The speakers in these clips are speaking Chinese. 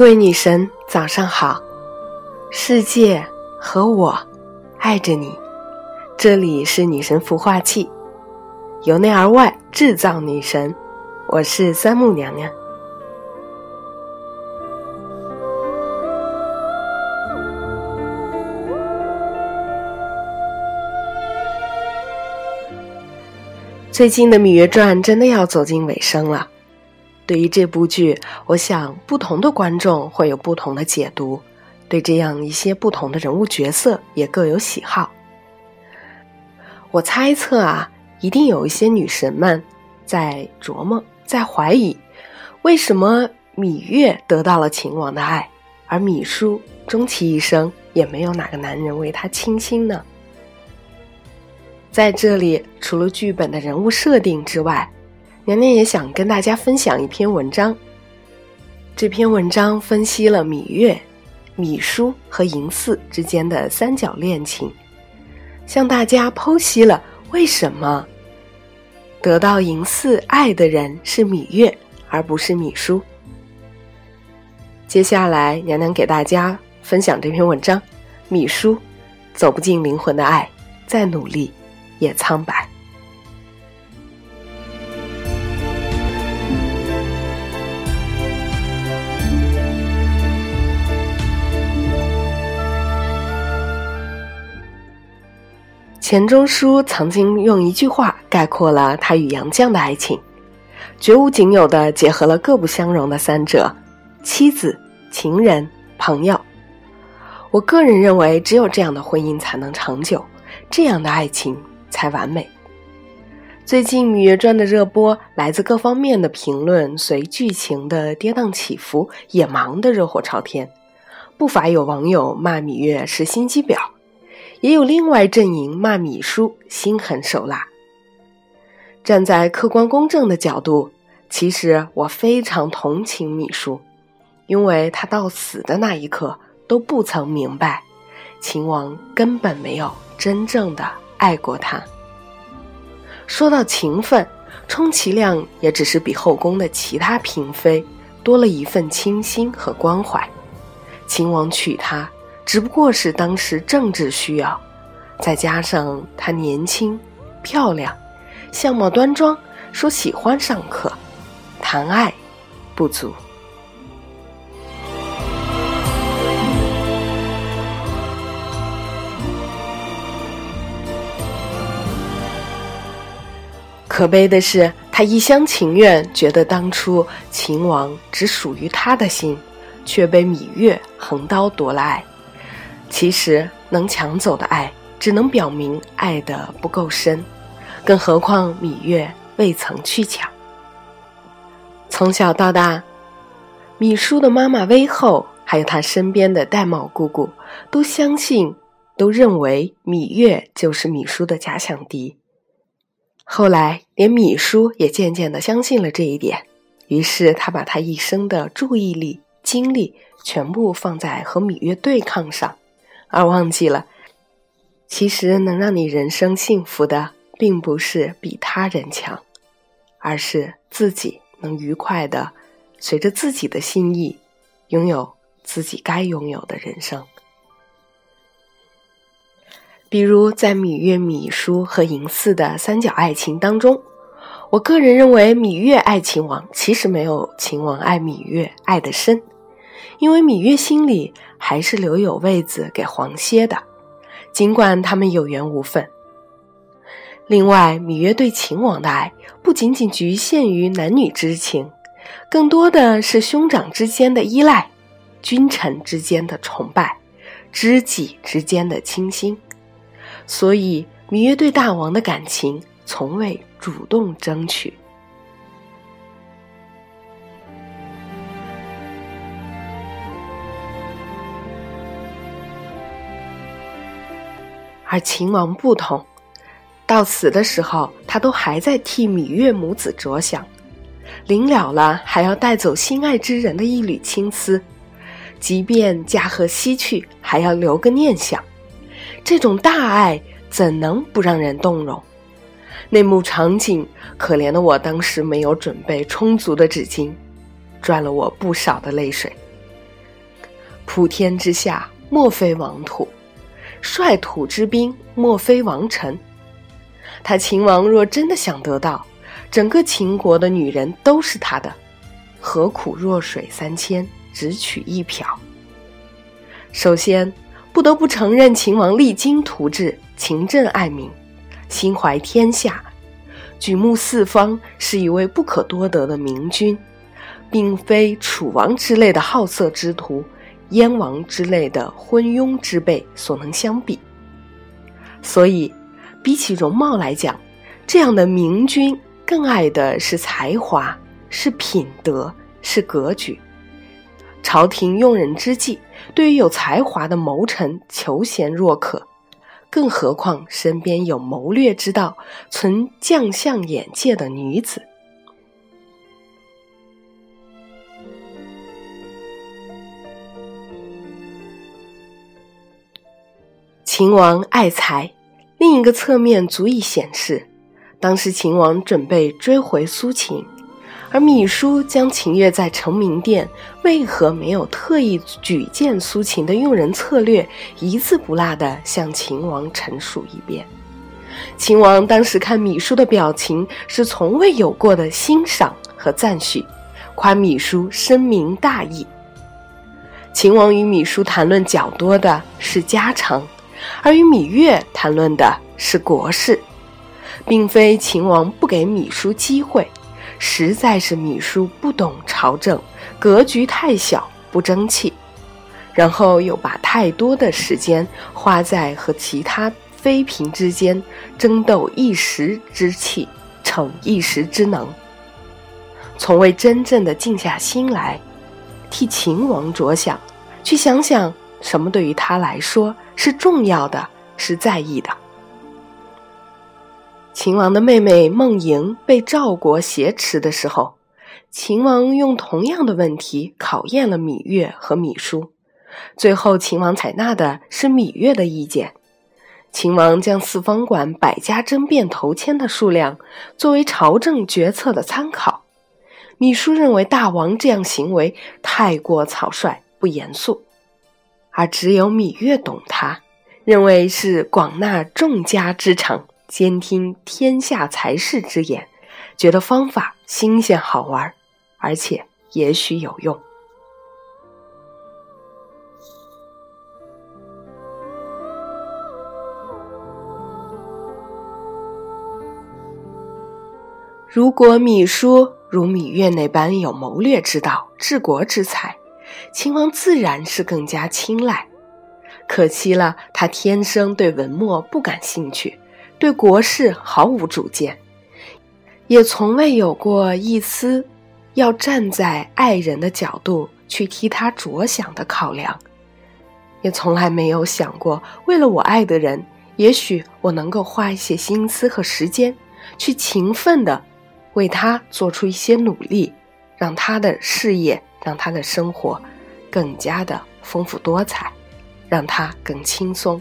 各位女神，早上好！世界和我爱着你。这里是女神孵化器，由内而外制造女神。我是三木娘娘。最近的《芈月传》真的要走进尾声了。对于这部剧，我想不同的观众会有不同的解读，对这样一些不同的人物角色也各有喜好。我猜测啊，一定有一些女神们在琢磨、在怀疑，为什么芈月得到了秦王的爱，而芈姝终其一生也没有哪个男人为她倾心呢？在这里，除了剧本的人物设定之外，娘娘也想跟大家分享一篇文章。这篇文章分析了芈月、芈姝和嬴驷之间的三角恋情，向大家剖析了为什么得到嬴驷爱的人是芈月，而不是芈姝。接下来，娘娘给大家分享这篇文章：芈姝走不进灵魂的爱，再努力也苍白。钱钟书曾经用一句话概括了他与杨绛的爱情：绝无仅有的结合了各不相容的三者——妻子、情人、朋友。我个人认为，只有这样的婚姻才能长久，这样的爱情才完美。最近《芈月传》的热播，来自各方面的评论，随剧情的跌宕起伏，也忙得热火朝天。不乏有网友骂芈月是心机婊。也有另外阵营骂芈姝心狠手辣。站在客观公正的角度，其实我非常同情芈姝，因为她到死的那一刻都不曾明白，秦王根本没有真正的爱过她。说到情分，充其量也只是比后宫的其他嫔妃多了一份倾心和关怀。秦王娶她。只不过是当时政治需要，再加上她年轻、漂亮、相貌端庄，说喜欢上课，谈爱不足。可悲的是，她一厢情愿，觉得当初秦王只属于她的心，却被芈月横刀夺了爱。其实能抢走的爱，只能表明爱的不够深，更何况芈月未曾去抢。从小到大，芈姝的妈妈威后，还有她身边的戴瑁姑姑，都相信，都认为芈月就是芈姝的假想敌。后来，连芈姝也渐渐的相信了这一点，于是她把她一生的注意力、精力全部放在和芈月对抗上。而忘记了，其实能让你人生幸福的，并不是比他人强，而是自己能愉快的，随着自己的心意，拥有自己该拥有的人生。比如在芈月、芈姝和嬴驷的三角爱情当中，我个人认为芈月爱秦王，其实没有秦王爱芈月爱的深。因为芈月心里还是留有位子给黄歇的，尽管他们有缘无分。另外，芈月对秦王的爱不仅仅局限于男女之情，更多的是兄长之间的依赖、君臣之间的崇拜、知己之间的倾心。所以，芈月对大王的感情从未主动争取。而秦王不同，到死的时候，他都还在替芈月母子着想，临了了还要带走心爱之人的一缕青丝，即便驾鹤西去，还要留个念想。这种大爱怎能不让人动容？那幕场景，可怜的我当时没有准备充足的纸巾，赚了我不少的泪水。普天之下，莫非王土；率土之滨，莫非王臣。他秦王若真的想得到整个秦国的女人都是他的，何苦弱水三千，只取一瓢？首先，不得不承认秦王励精图治，勤政爱民。心怀天下，举目四方，是一位不可多得的明君，并非楚王之类的好色之徒、燕王之类的昏庸之辈所能相比。所以，比起容貌来讲，这样的明君更爱的是才华，是品德，是格局。朝廷用人之际，对于有才华的谋臣求贤若渴。更何况身边有谋略之道、存将相眼界的女子。秦王爱才，另一个侧面足以显示，当时秦王准备追回苏秦。而芈姝将秦越在成明殿为何没有特意举荐苏秦的用人策略，一字不落地向秦王陈述一遍。秦王当时看芈姝的表情是从未有过的欣赏和赞许，夸芈姝深明大义。秦王与芈姝谈论较多的是家常，而与芈月谈论的是国事，并非秦王不给芈姝机会。实在是芈姝不懂朝政，格局太小，不争气，然后又把太多的时间花在和其他妃嫔之间争斗一时之气，逞一时之能，从未真正的静下心来，替秦王着想，去想想什么对于他来说是重要的，是在意的。秦王的妹妹孟莹被赵国挟持的时候，秦王用同样的问题考验了芈月和芈姝，最后秦王采纳的是芈月的意见。秦王将四方馆百家争辩头签的数量作为朝政决策的参考。芈姝认为大王这样行为太过草率不严肃，而只有芈月懂他，认为是广纳众家之长。兼听天下才士之言，觉得方法新鲜好玩，而且也许有用。如果芈姝如芈月那般有谋略之道、治国之才，秦王自然是更加青睐。可惜了，他天生对文墨不感兴趣。对国事毫无主见，也从未有过一丝要站在爱人的角度去替他着想的考量，也从来没有想过为了我爱的人，也许我能够花一些心思和时间，去勤奋的为他做出一些努力，让他的事业，让他的生活更加的丰富多彩，让他更轻松。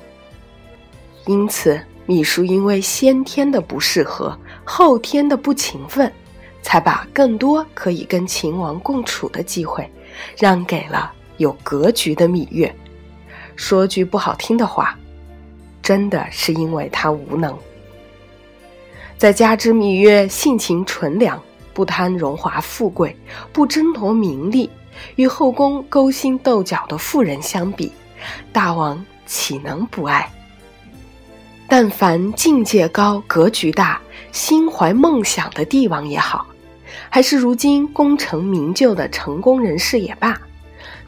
因此。芈姝因为先天的不适合，后天的不勤奋，才把更多可以跟秦王共处的机会，让给了有格局的芈月。说句不好听的话，真的是因为他无能。再加之芈月性情纯良，不贪荣华富贵，不争夺名利，与后宫勾心斗角的妇人相比，大王岂能不爱？但凡境界高、格局大、心怀梦想的帝王也好，还是如今功成名就的成功人士也罢，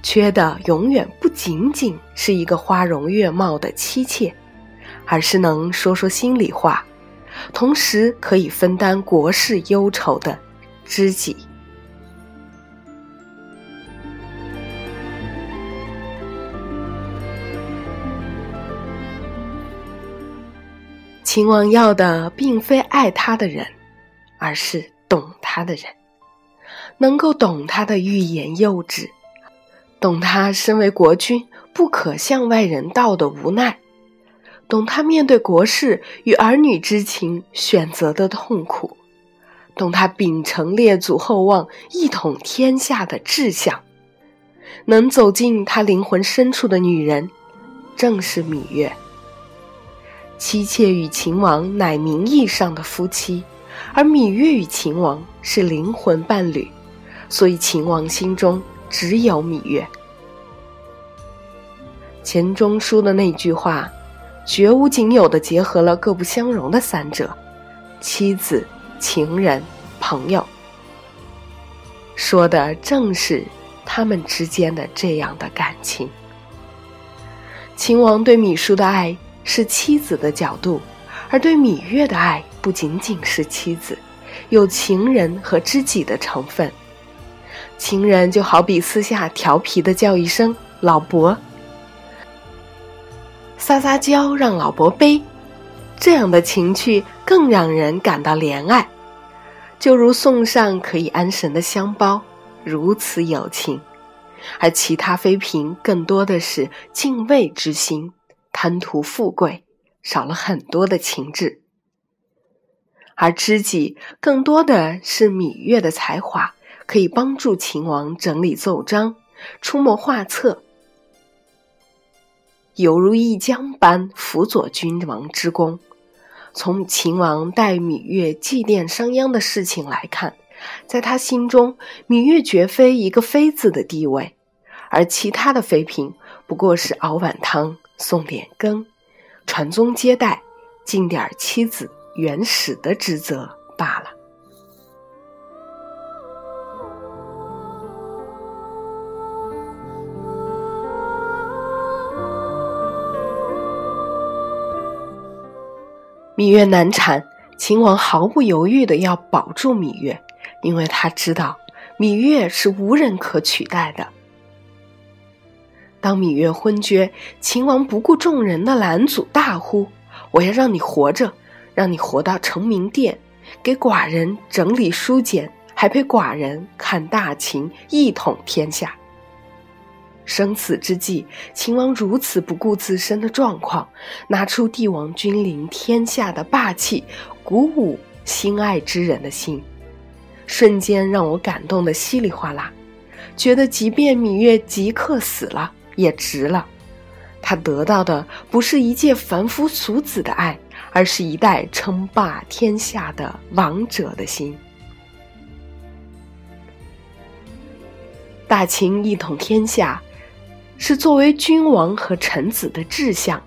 缺的永远不仅仅是一个花容月貌的妻妾，而是能说说心里话，同时可以分担国事忧愁的知己。秦王要的并非爱他的人，而是懂他的人，能够懂他的欲言又止，懂他身为国君不可向外人道的无奈，懂他面对国事与儿女之情选择的痛苦，懂他秉承列祖厚望、一统天下的志向。能走进他灵魂深处的女人，正是芈月。妻妾与秦王乃名义上的夫妻，而芈月与秦王是灵魂伴侣，所以秦王心中只有芈月。钱钟书的那句话，绝无仅有的结合了各不相容的三者：妻子、情人、朋友。说的正是他们之间的这样的感情。秦王对芈姝的爱是妻子的角度，而对芈月的爱不仅仅是妻子，有情人和知己的成分。情人就好比私下调皮的叫一声“老伯”。撒撒娇让老伯背，这样的情趣更让人感到怜爱，就如送上可以安神的香包，如此有情；而其他妃嫔更多的是敬畏之心，贪图富贵，少了很多的情致；而知己更多的是芈月的才华，可以帮助秦王整理奏章，出谋划策。犹如一将般辅佐君王之功。从秦王待芈月祭奠商鞅的事情来看，在他心中，芈月绝非一个妃子的地位，而其他的妃嫔不过是熬碗汤、送点羹、传宗接代、尽点妻子原始的职责。芈月难产，秦王毫不犹豫的要保住芈月，因为他知道芈月是无人可取代的。当芈月昏厥，秦王不顾众人的拦阻，大呼：“我要让你活着，让你活到成明殿，给寡人整理书简，还陪寡人看大秦，一统天下。”生死之际，秦王如此不顾自身的状况，拿出帝王君临天下的霸气，鼓舞心爱之人的心，瞬间让我感动的稀里哗啦，觉得即便芈月即刻死了也值了。他得到的不是一介凡夫俗子的爱，而是一代称霸天下的王者的心。大秦一统天下。是作为君王和臣子的志向，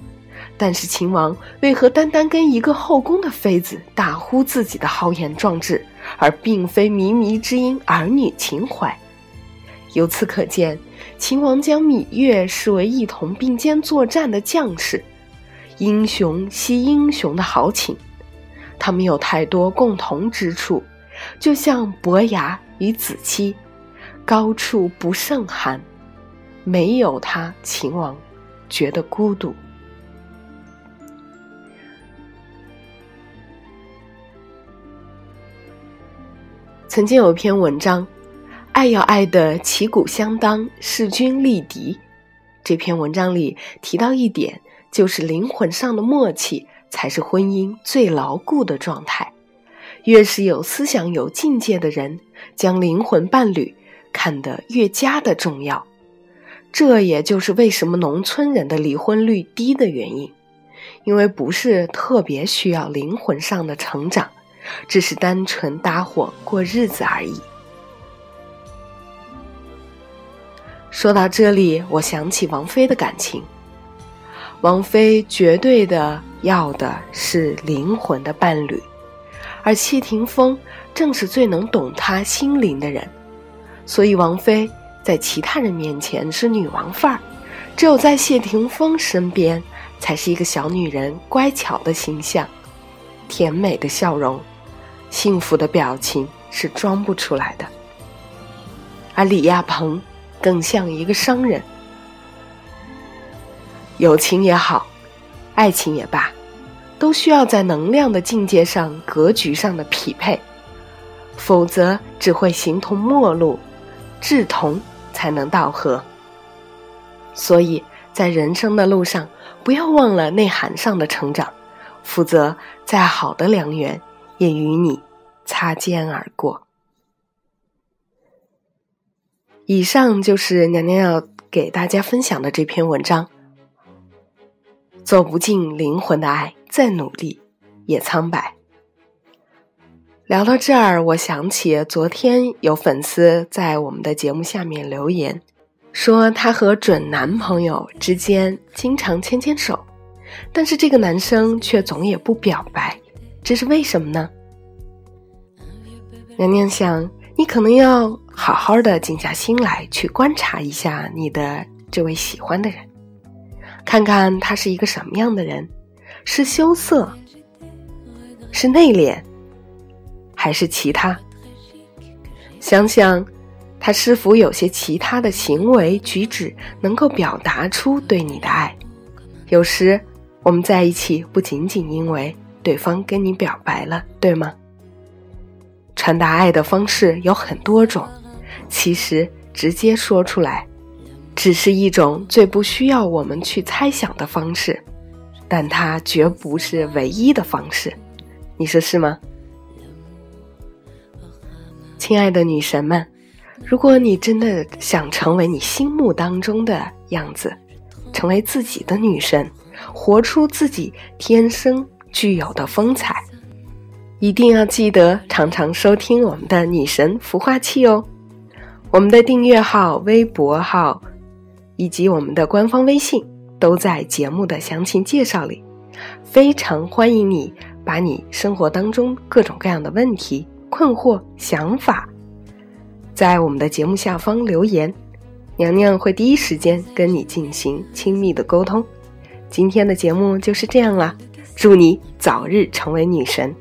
但是秦王为何单单跟一个后宫的妃子大呼自己的豪言壮志，而并非靡靡之音儿女情怀？由此可见，秦王将芈月视为一同并肩作战的将士，英雄惜英雄的豪情，他们有太多共同之处，就像伯牙与子期，高处不胜寒。没有他，秦王觉得孤独。曾经有一篇文章，《爱要爱的旗鼓相当，势均力敌》。这篇文章里提到一点，就是灵魂上的默契才是婚姻最牢固的状态。越是有思想、有境界的人，将灵魂伴侣看得越加的重要。这也就是为什么农村人的离婚率低的原因，因为不是特别需要灵魂上的成长，只是单纯搭伙过日子而已。说到这里，我想起王菲的感情，王菲绝对的要的是灵魂的伴侣，而谢霆锋正是最能懂她心灵的人，所以王菲。在其他人面前是女王范儿，只有在谢霆锋身边，才是一个小女人乖巧的形象，甜美的笑容，幸福的表情是装不出来的。而李亚鹏更像一个商人，友情也好，爱情也罢，都需要在能量的境界上、格局上的匹配，否则只会形同陌路，志同。才能道合。所以在人生的路上，不要忘了内涵上的成长，否则再好的良缘也与你擦肩而过。以上就是娘娘要给大家分享的这篇文章。走不进灵魂的爱，再努力也苍白。聊到这儿，我想起昨天有粉丝在我们的节目下面留言，说她和准男朋友之间经常牵牵手，但是这个男生却总也不表白，这是为什么呢？娘娘想，你可能要好好的静下心来，去观察一下你的这位喜欢的人。看看他是一个什么样的人，是羞涩，是内敛，还是其他？想想他是否有些其他的行为举止能够表达出对你的爱？有时我们在一起不仅仅因为对方跟你表白了，对吗？传达爱的方式有很多种，其实直接说出来。只是一种最不需要我们去猜想的方式，但它绝不是唯一的方式，你说是吗？亲爱的女神们，如果你真的想成为你心目当中的样子，成为自己的女神，活出自己天生具有的风采，一定要记得常常收听我们的女神孵化器哦，我们的订阅号、微博号。以及我们的官方微信都在节目的详情介绍里，非常欢迎你把你生活当中各种各样的问题、困惑、想法，在我们的节目下方留言，娘娘会第一时间跟你进行亲密的沟通。今天的节目就是这样了，祝你早日成为女神。